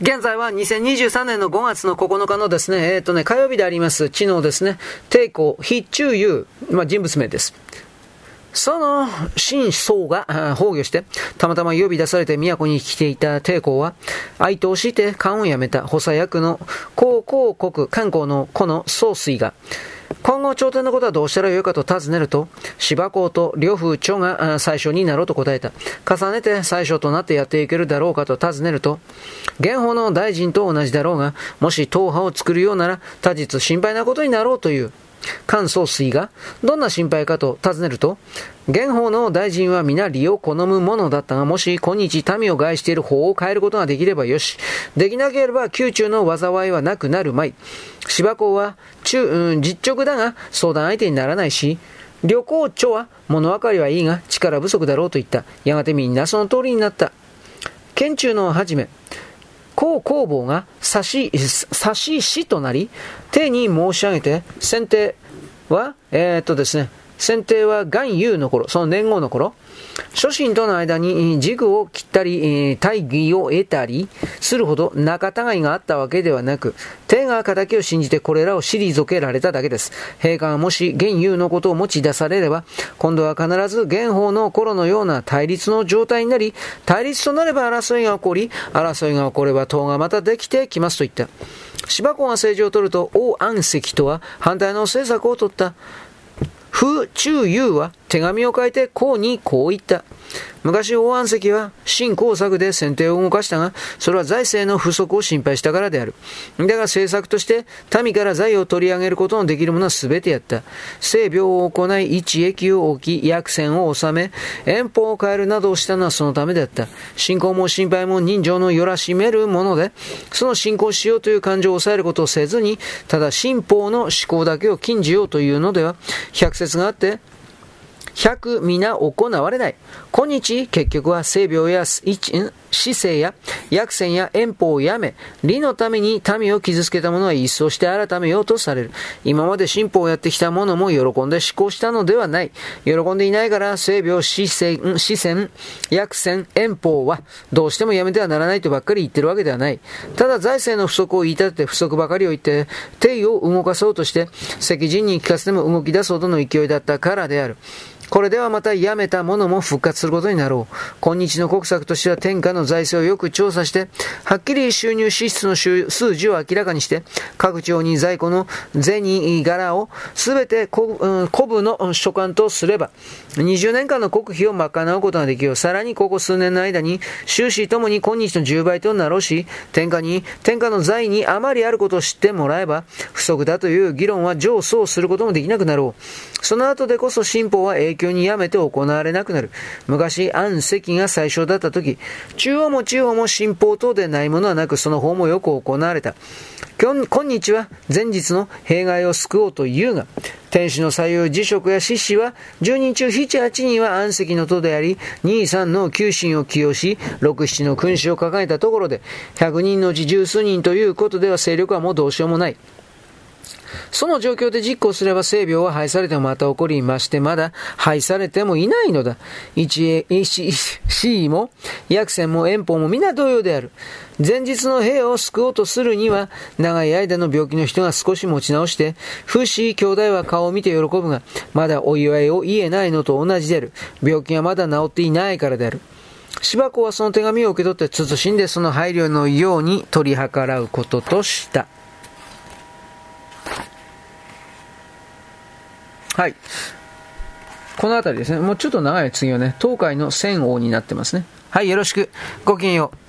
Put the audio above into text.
現在は2023年の5月の9日のですね、えっ、ー、とね、火曜日であります、知能ですね、帝公、非中優、まあ、人物名です。その新僧が崩御して、たまたま呼び出されて都に来ていた帝公は、哀悼して官を辞めた補佐役の高校国観光の子の総帥が、今後朝廷のことはどうしたらよいかと尋ねると、芝公と呂布長が最初になろうと答えた。重ねて最初となってやっていけるだろうかと尋ねると、現法の大臣と同じだろうが、もし党派を作るようなら、他日心配なことになろうという。関総帥が、どんな心配かと尋ねると、現法の大臣は皆利を好むものだったが、もし今日民を害している法を変えることができればよし。できなければ宮中の災いはなくなるまい。芝公は中、うん、実直だが相談相手にならないし、旅行長は物分かりはいいが力不足だろうと言った。やがてみんなその通りになった。県中のはじめ、公工房が差し、差ししとなり、手に申し上げて、先手は、えー、っとですね、選定は元優の頃、その年号の頃、諸神との間に軸を切ったり、大義を得たりするほど仲違いがあったわけではなく、手が敵を信じてこれらを退けられただけです。陛下がもし元優のことを持ち出されれば、今度は必ず元法の頃のような対立の状態になり、対立となれば争いが起こり、争いが起これば党がまたできてきますと言った。芝公が政治を取ると、王安石とは反対の政策を取った。風中優は手紙を書いてこうにこう言った。昔大安石は新工作で先手を動かしたが、それは財政の不足を心配したからである。だが政策として民から財を取り上げることのできるものは全てやった。整備を行い、一駅を置き、薬船を収め、遠方を変えるなどをしたのはそのためであった。信仰も心配も人情のよらしめるもので、その信仰しようという感情を抑えることをせずに、ただ信奉の思考だけを禁じようというのでは、百説があって、百皆行われない。今日、結局は性病や姿勢や薬船や遠方をやめ、利のために民を傷つけた者は一掃して改めようとされる。今まで進歩をやってきた者も喜んで思考したのではない。喜んでいないから、性病、死線、死線、薬船、遠方は、どうしてもやめてはならないとばっかり言ってるわけではない。ただ財政の不足を言い立てて不足ばかりを言って、定位を動かそうとして、赤人に聞かせても動き出すほどの勢いだったからである。これではまた辞めたものも復活することになろう。今日の国策としては天下のの財政をよく調査して、はっきり収入支出の数字を明らかにして、各町に在庫の銭柄をすべて古部の所管とすれば、20年間の国費を賄うことができよう。さらにここ数年の間に、収支ともに今日の10倍となろうし、天下に、天下の財にあまりあることを知ってもらえば、不足だという議論は上層することもできなくなろう。その後でこそ新法は影響にやめて行われなくなる。昔、安石が最初だった時、中中央も地方も新法等でないものはなく、その方もよく行われた。今日は前日の弊害を救おうというが、天使の左右辞職や獅子は、10人中7、8人は安石の徒であり、2、3の九神を起用し、6、7の君主を抱えたところで、100人のうち十数人ということでは勢力はもうどうしようもない。その状況で実行すれば性病は廃されてもまた起こりまして、まだ廃されてもいないのだ。一 C も、薬船も遠方も皆同様である。前日の兵を救おうとするには、長い間の病気の人が少し持ち直して、不死兄弟は顔を見て喜ぶが、まだお祝いを言えないのと同じである。病気がまだ治っていないからである。芝子はその手紙を受け取って慎んでその配慮のように取り計らうこととした。はい。この辺りですね。もうちょっと長い次はね、東海の戦王になってますね。はい、よろしく。ごきげんよう。